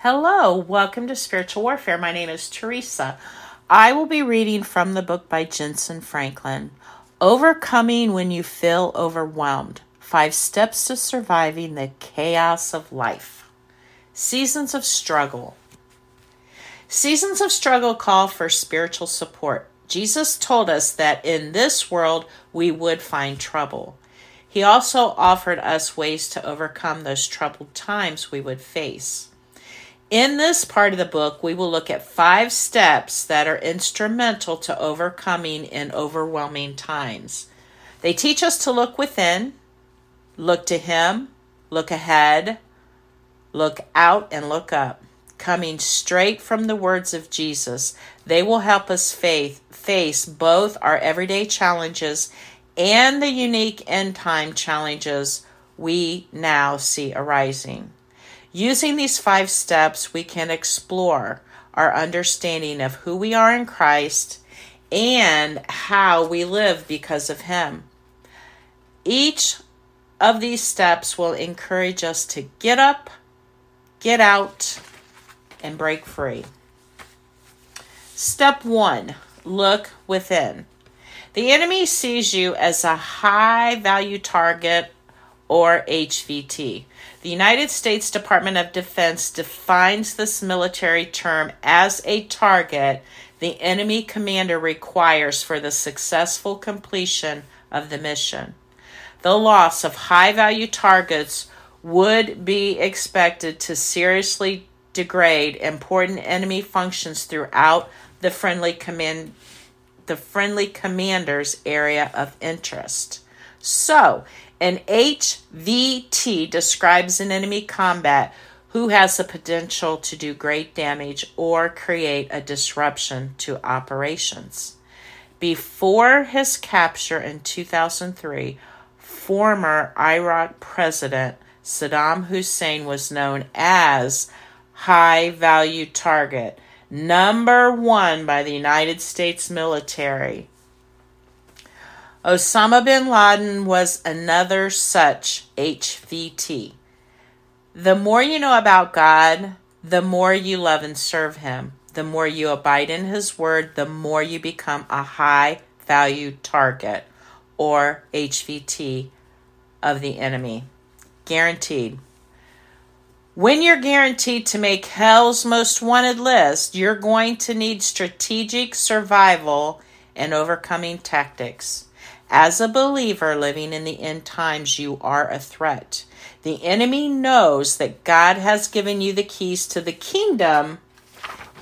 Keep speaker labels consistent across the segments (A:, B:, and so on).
A: Hello, welcome to Spiritual Warfare. My name is Teresa. I will be reading from the book by Jentezen Franklin Overcoming When You Feel Overwhelmed Five Steps to Surviving the Chaos of Life. Seasons of Struggle. Seasons of struggle call for spiritual support. Jesus told us that in this world we would find trouble. He also offered us ways to overcome those troubled times we would face. In this part of the book, we will look at five steps that are instrumental to overcoming in overwhelming times. They teach us to look within, look to Him, look ahead, look out, and look up. Coming straight from the words of Jesus, they will help us faith, face both our everyday challenges and the unique end time challenges we now see arising. Using these five steps, we can explore our understanding of who we are in Christ and how we live because of Him. Each of these steps will encourage us to get up, get out, and break free. Step one look within. The enemy sees you as a high value target or HVT. The United States Department of Defense defines this military term as a target the enemy commander requires for the successful completion of the mission. The loss of high value targets would be expected to seriously degrade important enemy functions throughout the friendly command the friendly commander's area of interest. So, an HVT describes an enemy combat who has the potential to do great damage or create a disruption to operations. Before his capture in 2003, former Iraq President Saddam Hussein was known as high value target, number one by the United States military. Osama bin Laden was another such HVT. The more you know about God, the more you love and serve Him. The more you abide in His Word, the more you become a high value target or HVT of the enemy. Guaranteed. When you're guaranteed to make hell's most wanted list, you're going to need strategic survival and overcoming tactics. As a believer living in the end times, you are a threat. The enemy knows that God has given you the keys to the kingdom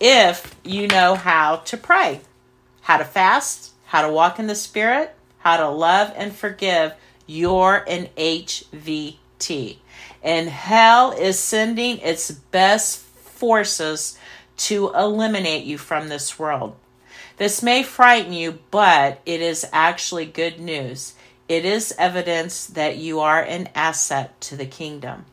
A: if you know how to pray, how to fast, how to walk in the Spirit, how to love and forgive. You're an HVT. And hell is sending its best forces to eliminate you from this world. This may frighten you, but it is actually good news. It is evidence that you are an asset to the kingdom.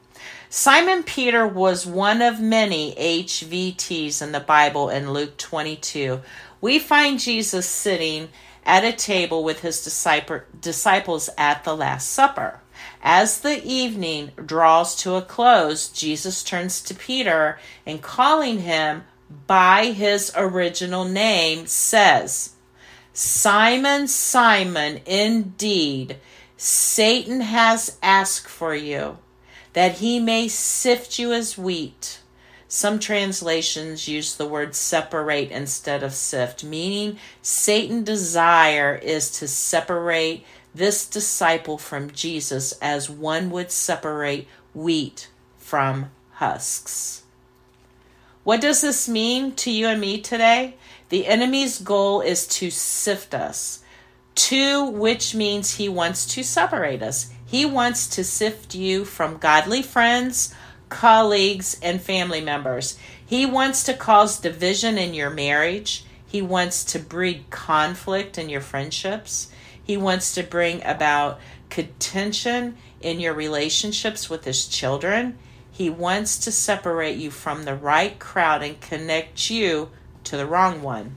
A: Simon Peter was one of many HVTs in the Bible in Luke 22. We find Jesus sitting at a table with his disciples at the Last Supper. As the evening draws to a close, Jesus turns to Peter and calling him by his original name says, Simon, Simon, indeed, Satan has asked for you that he may sift you as wheat. Some translations use the word separate instead of sift, meaning Satan's desire is to separate this disciple from Jesus as one would separate wheat from husks. What does this mean to you and me today? The enemy's goal is to sift us, to which means he wants to separate us. He wants to sift you from godly friends, colleagues, and family members. He wants to cause division in your marriage. He wants to breed conflict in your friendships. He wants to bring about contention in your relationships with his children. He wants to separate you from the right crowd and connect you to the wrong one.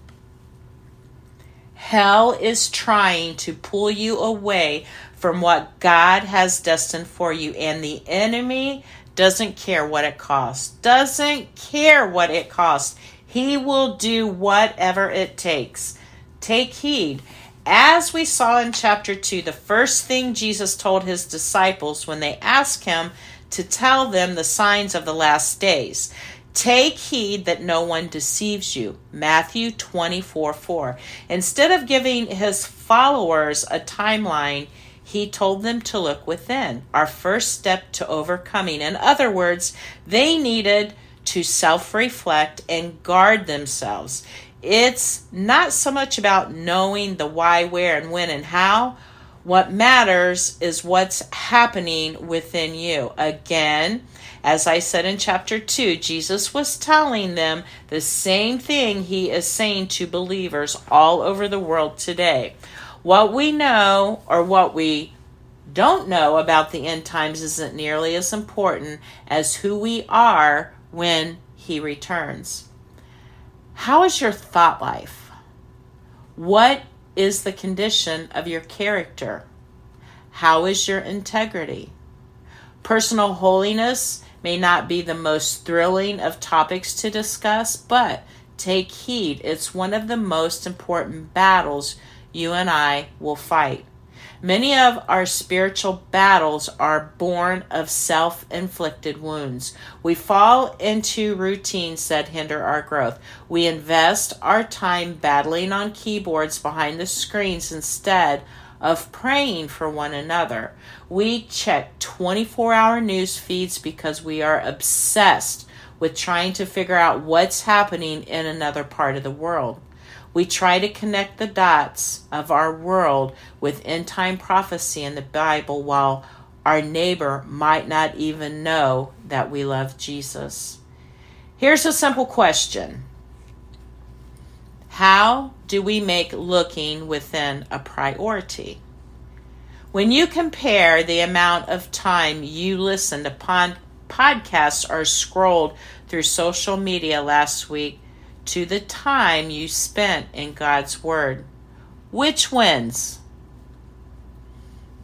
A: Hell is trying to pull you away from what God has destined for you, and the enemy doesn't care what it costs. Doesn't care what it costs. He will do whatever it takes. Take heed. As we saw in chapter 2, the first thing Jesus told his disciples when they asked him to tell them the signs of the last days. Take heed that no one deceives you. Matthew 24 4. Instead of giving his followers a timeline, he told them to look within. Our first step to overcoming. In other words, they needed to self reflect and guard themselves. It's not so much about knowing the why, where, and when and how. What matters is what's happening within you. Again, as I said in chapter 2, Jesus was telling them the same thing he is saying to believers all over the world today. What we know or what we don't know about the end times isn't nearly as important as who we are when he returns. How is your thought life? What is the condition of your character? How is your integrity? Personal holiness may not be the most thrilling of topics to discuss, but take heed. It's one of the most important battles you and I will fight. Many of our spiritual battles are born of self inflicted wounds. We fall into routines that hinder our growth. We invest our time battling on keyboards behind the screens instead of praying for one another. We check 24 hour news feeds because we are obsessed with trying to figure out what's happening in another part of the world. We try to connect the dots of our world with end time prophecy in the Bible while our neighbor might not even know that we love Jesus. Here's a simple question How do we make looking within a priority? When you compare the amount of time you listened upon podcasts or scrolled through social media last week to the time you spent in God's Word. Which wins?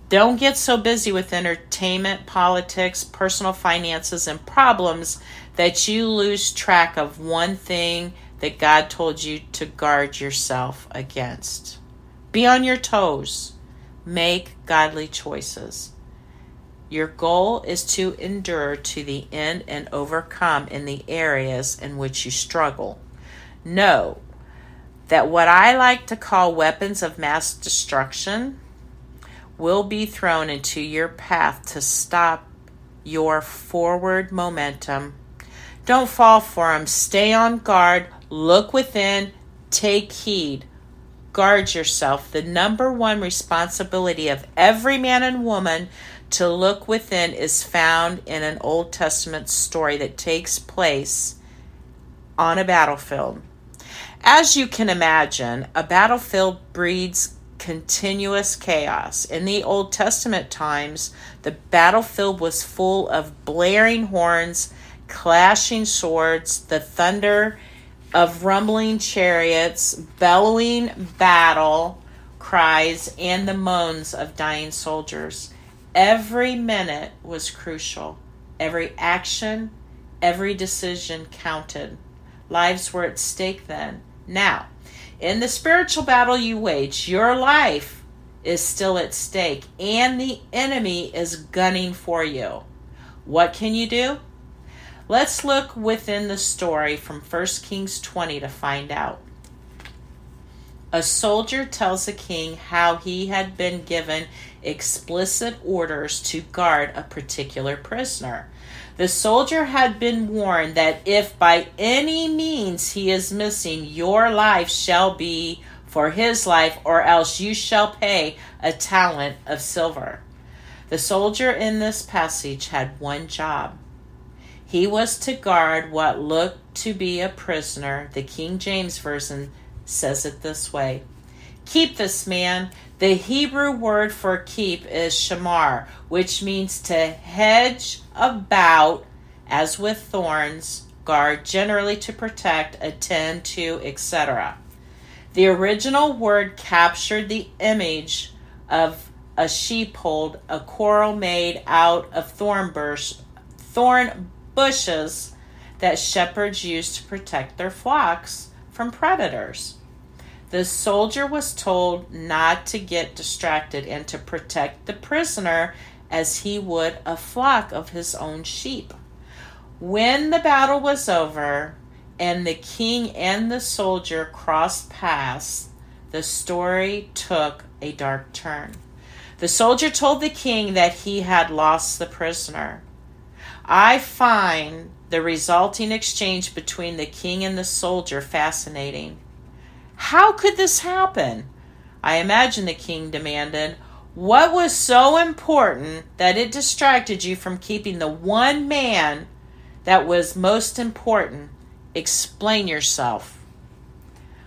A: Don't get so busy with entertainment, politics, personal finances, and problems that you lose track of one thing that God told you to guard yourself against. Be on your toes. Make godly choices. Your goal is to endure to the end and overcome in the areas in which you struggle. Know that what I like to call weapons of mass destruction will be thrown into your path to stop your forward momentum. Don't fall for them. Stay on guard. Look within. Take heed. Guard yourself. The number one responsibility of every man and woman to look within is found in an Old Testament story that takes place on a battlefield. As you can imagine, a battlefield breeds continuous chaos. In the Old Testament times, the battlefield was full of blaring horns, clashing swords, the thunder of rumbling chariots, bellowing battle cries, and the moans of dying soldiers. Every minute was crucial. Every action, every decision counted. Lives were at stake then. Now, in the spiritual battle you wage, your life is still at stake and the enemy is gunning for you. What can you do? Let's look within the story from 1 Kings 20 to find out. A soldier tells the king how he had been given explicit orders to guard a particular prisoner. The soldier had been warned that if by any means he is missing, your life shall be for his life, or else you shall pay a talent of silver. The soldier in this passage had one job. He was to guard what looked to be a prisoner. The King James Version says it this way Keep this man. The Hebrew word for keep is shamar, which means to hedge about, as with thorns, guard, generally to protect, attend to, etc. The original word captured the image of a sheepfold, a coral made out of thorn, bush, thorn bushes that shepherds used to protect their flocks from predators. The soldier was told not to get distracted and to protect the prisoner as he would a flock of his own sheep. When the battle was over and the king and the soldier crossed paths, the story took a dark turn. The soldier told the king that he had lost the prisoner. I find the resulting exchange between the king and the soldier fascinating. How could this happen? I imagine the king demanded. What was so important that it distracted you from keeping the one man that was most important? Explain yourself.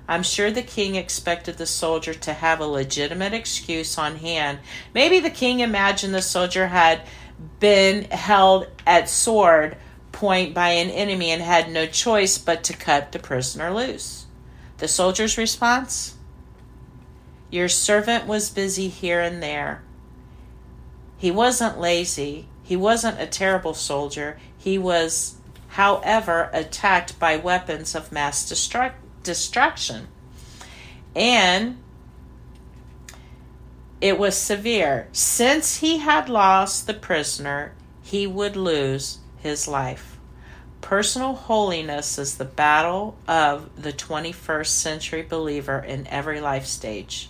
A: I'm sure the king expected the soldier to have a legitimate excuse on hand. Maybe the king imagined the soldier had been held at sword point by an enemy and had no choice but to cut the prisoner loose. The soldier's response? Your servant was busy here and there. He wasn't lazy. He wasn't a terrible soldier. He was, however, attacked by weapons of mass destruction destruction. And it was severe. Since he had lost the prisoner, he would lose his life. Personal holiness is the battle of the 21st century believer in every life stage.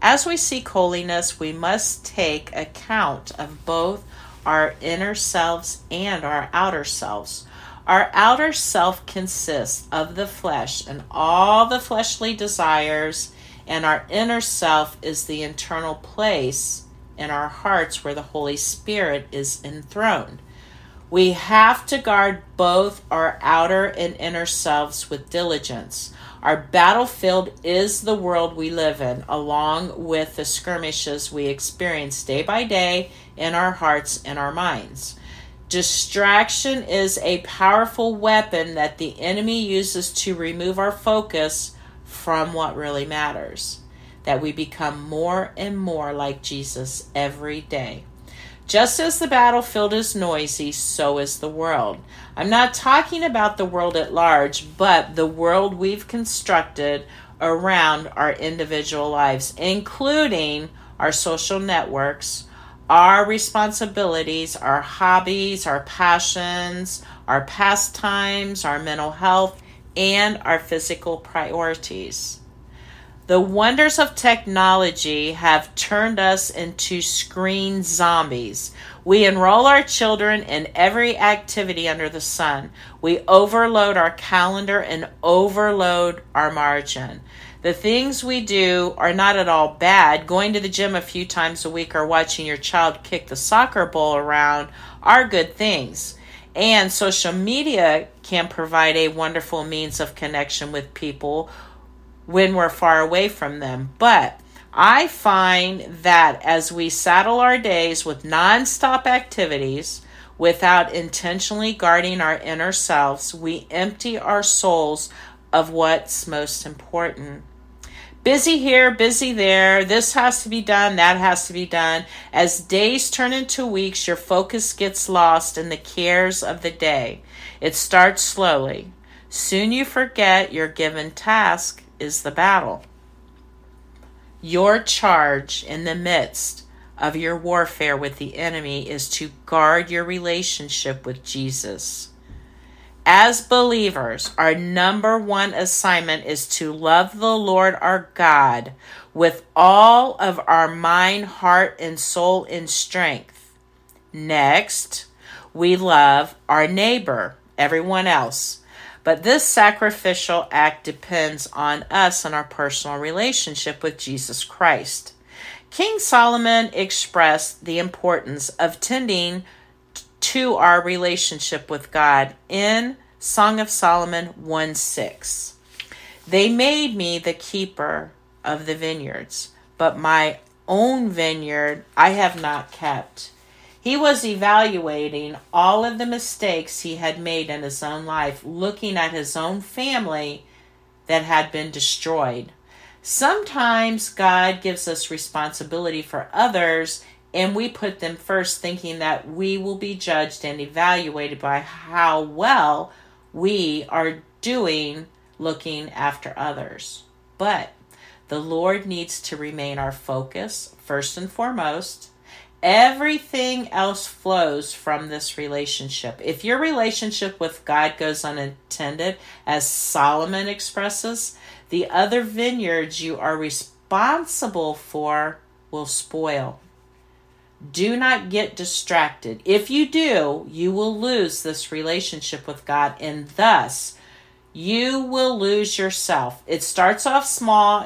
A: As we seek holiness, we must take account of both our inner selves and our outer selves. Our outer self consists of the flesh and all the fleshly desires, and our inner self is the internal place in our hearts where the Holy Spirit is enthroned. We have to guard both our outer and inner selves with diligence. Our battlefield is the world we live in, along with the skirmishes we experience day by day in our hearts and our minds. Distraction is a powerful weapon that the enemy uses to remove our focus from what really matters. That we become more and more like Jesus every day. Just as the battlefield is noisy, so is the world. I'm not talking about the world at large, but the world we've constructed around our individual lives, including our social networks, our responsibilities, our hobbies, our passions, our pastimes, our mental health, and our physical priorities. The wonders of technology have turned us into screen zombies. We enroll our children in every activity under the sun. We overload our calendar and overload our margin. The things we do are not at all bad. Going to the gym a few times a week or watching your child kick the soccer ball around are good things. And social media can provide a wonderful means of connection with people when we're far away from them. But I find that as we saddle our days with nonstop activities, without intentionally guarding our inner selves, we empty our souls of what's most important. Busy here, busy there. This has to be done, that has to be done. As days turn into weeks, your focus gets lost in the cares of the day. It starts slowly. Soon you forget your given task is the battle. Your charge in the midst of your warfare with the enemy is to guard your relationship with Jesus. As believers, our number one assignment is to love the Lord our God with all of our mind, heart, and soul and strength. Next, we love our neighbor, everyone else. But this sacrificial act depends on us and our personal relationship with Jesus Christ. King Solomon expressed the importance of tending to our relationship with God in Song of Solomon 1 6. They made me the keeper of the vineyards, but my own vineyard I have not kept. He was evaluating all of the mistakes he had made in his own life, looking at his own family that had been destroyed. Sometimes God gives us responsibility for others and we put them first, thinking that we will be judged and evaluated by how well we are doing looking after others. But the Lord needs to remain our focus first and foremost. Everything else flows from this relationship. If your relationship with God goes unintended, as Solomon expresses, the other vineyards you are responsible for will spoil. Do not get distracted. If you do, you will lose this relationship with God and thus you will lose yourself. It starts off small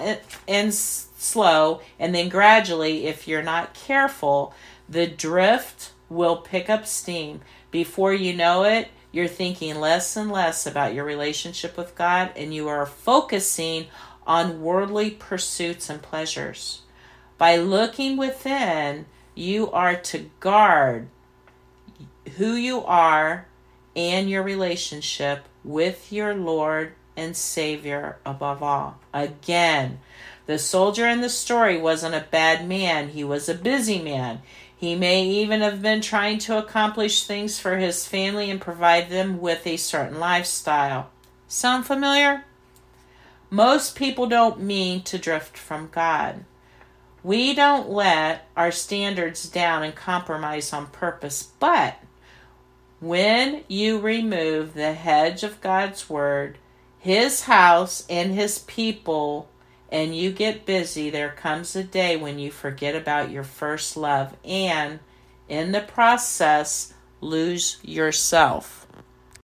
A: and, slow, and then gradually, if you're not careful, the drift will pick up steam. Before you know it, you're thinking less and less about your relationship with God, and you are focusing on worldly pursuits and pleasures. By looking within, you are to guard who you are and your relationship with your Lord and Savior above all. Again, the soldier in the story wasn't a bad man, he was a busy man. He may even have been trying to accomplish things for his family and provide them with a certain lifestyle. Sound familiar? Most people don't mean to drift from God. We don't let our standards down and compromise on purpose, but when you remove the hedge of God's word, his house, and his people, and you get busy, there comes a day when you forget about your first love and, in the process, lose yourself.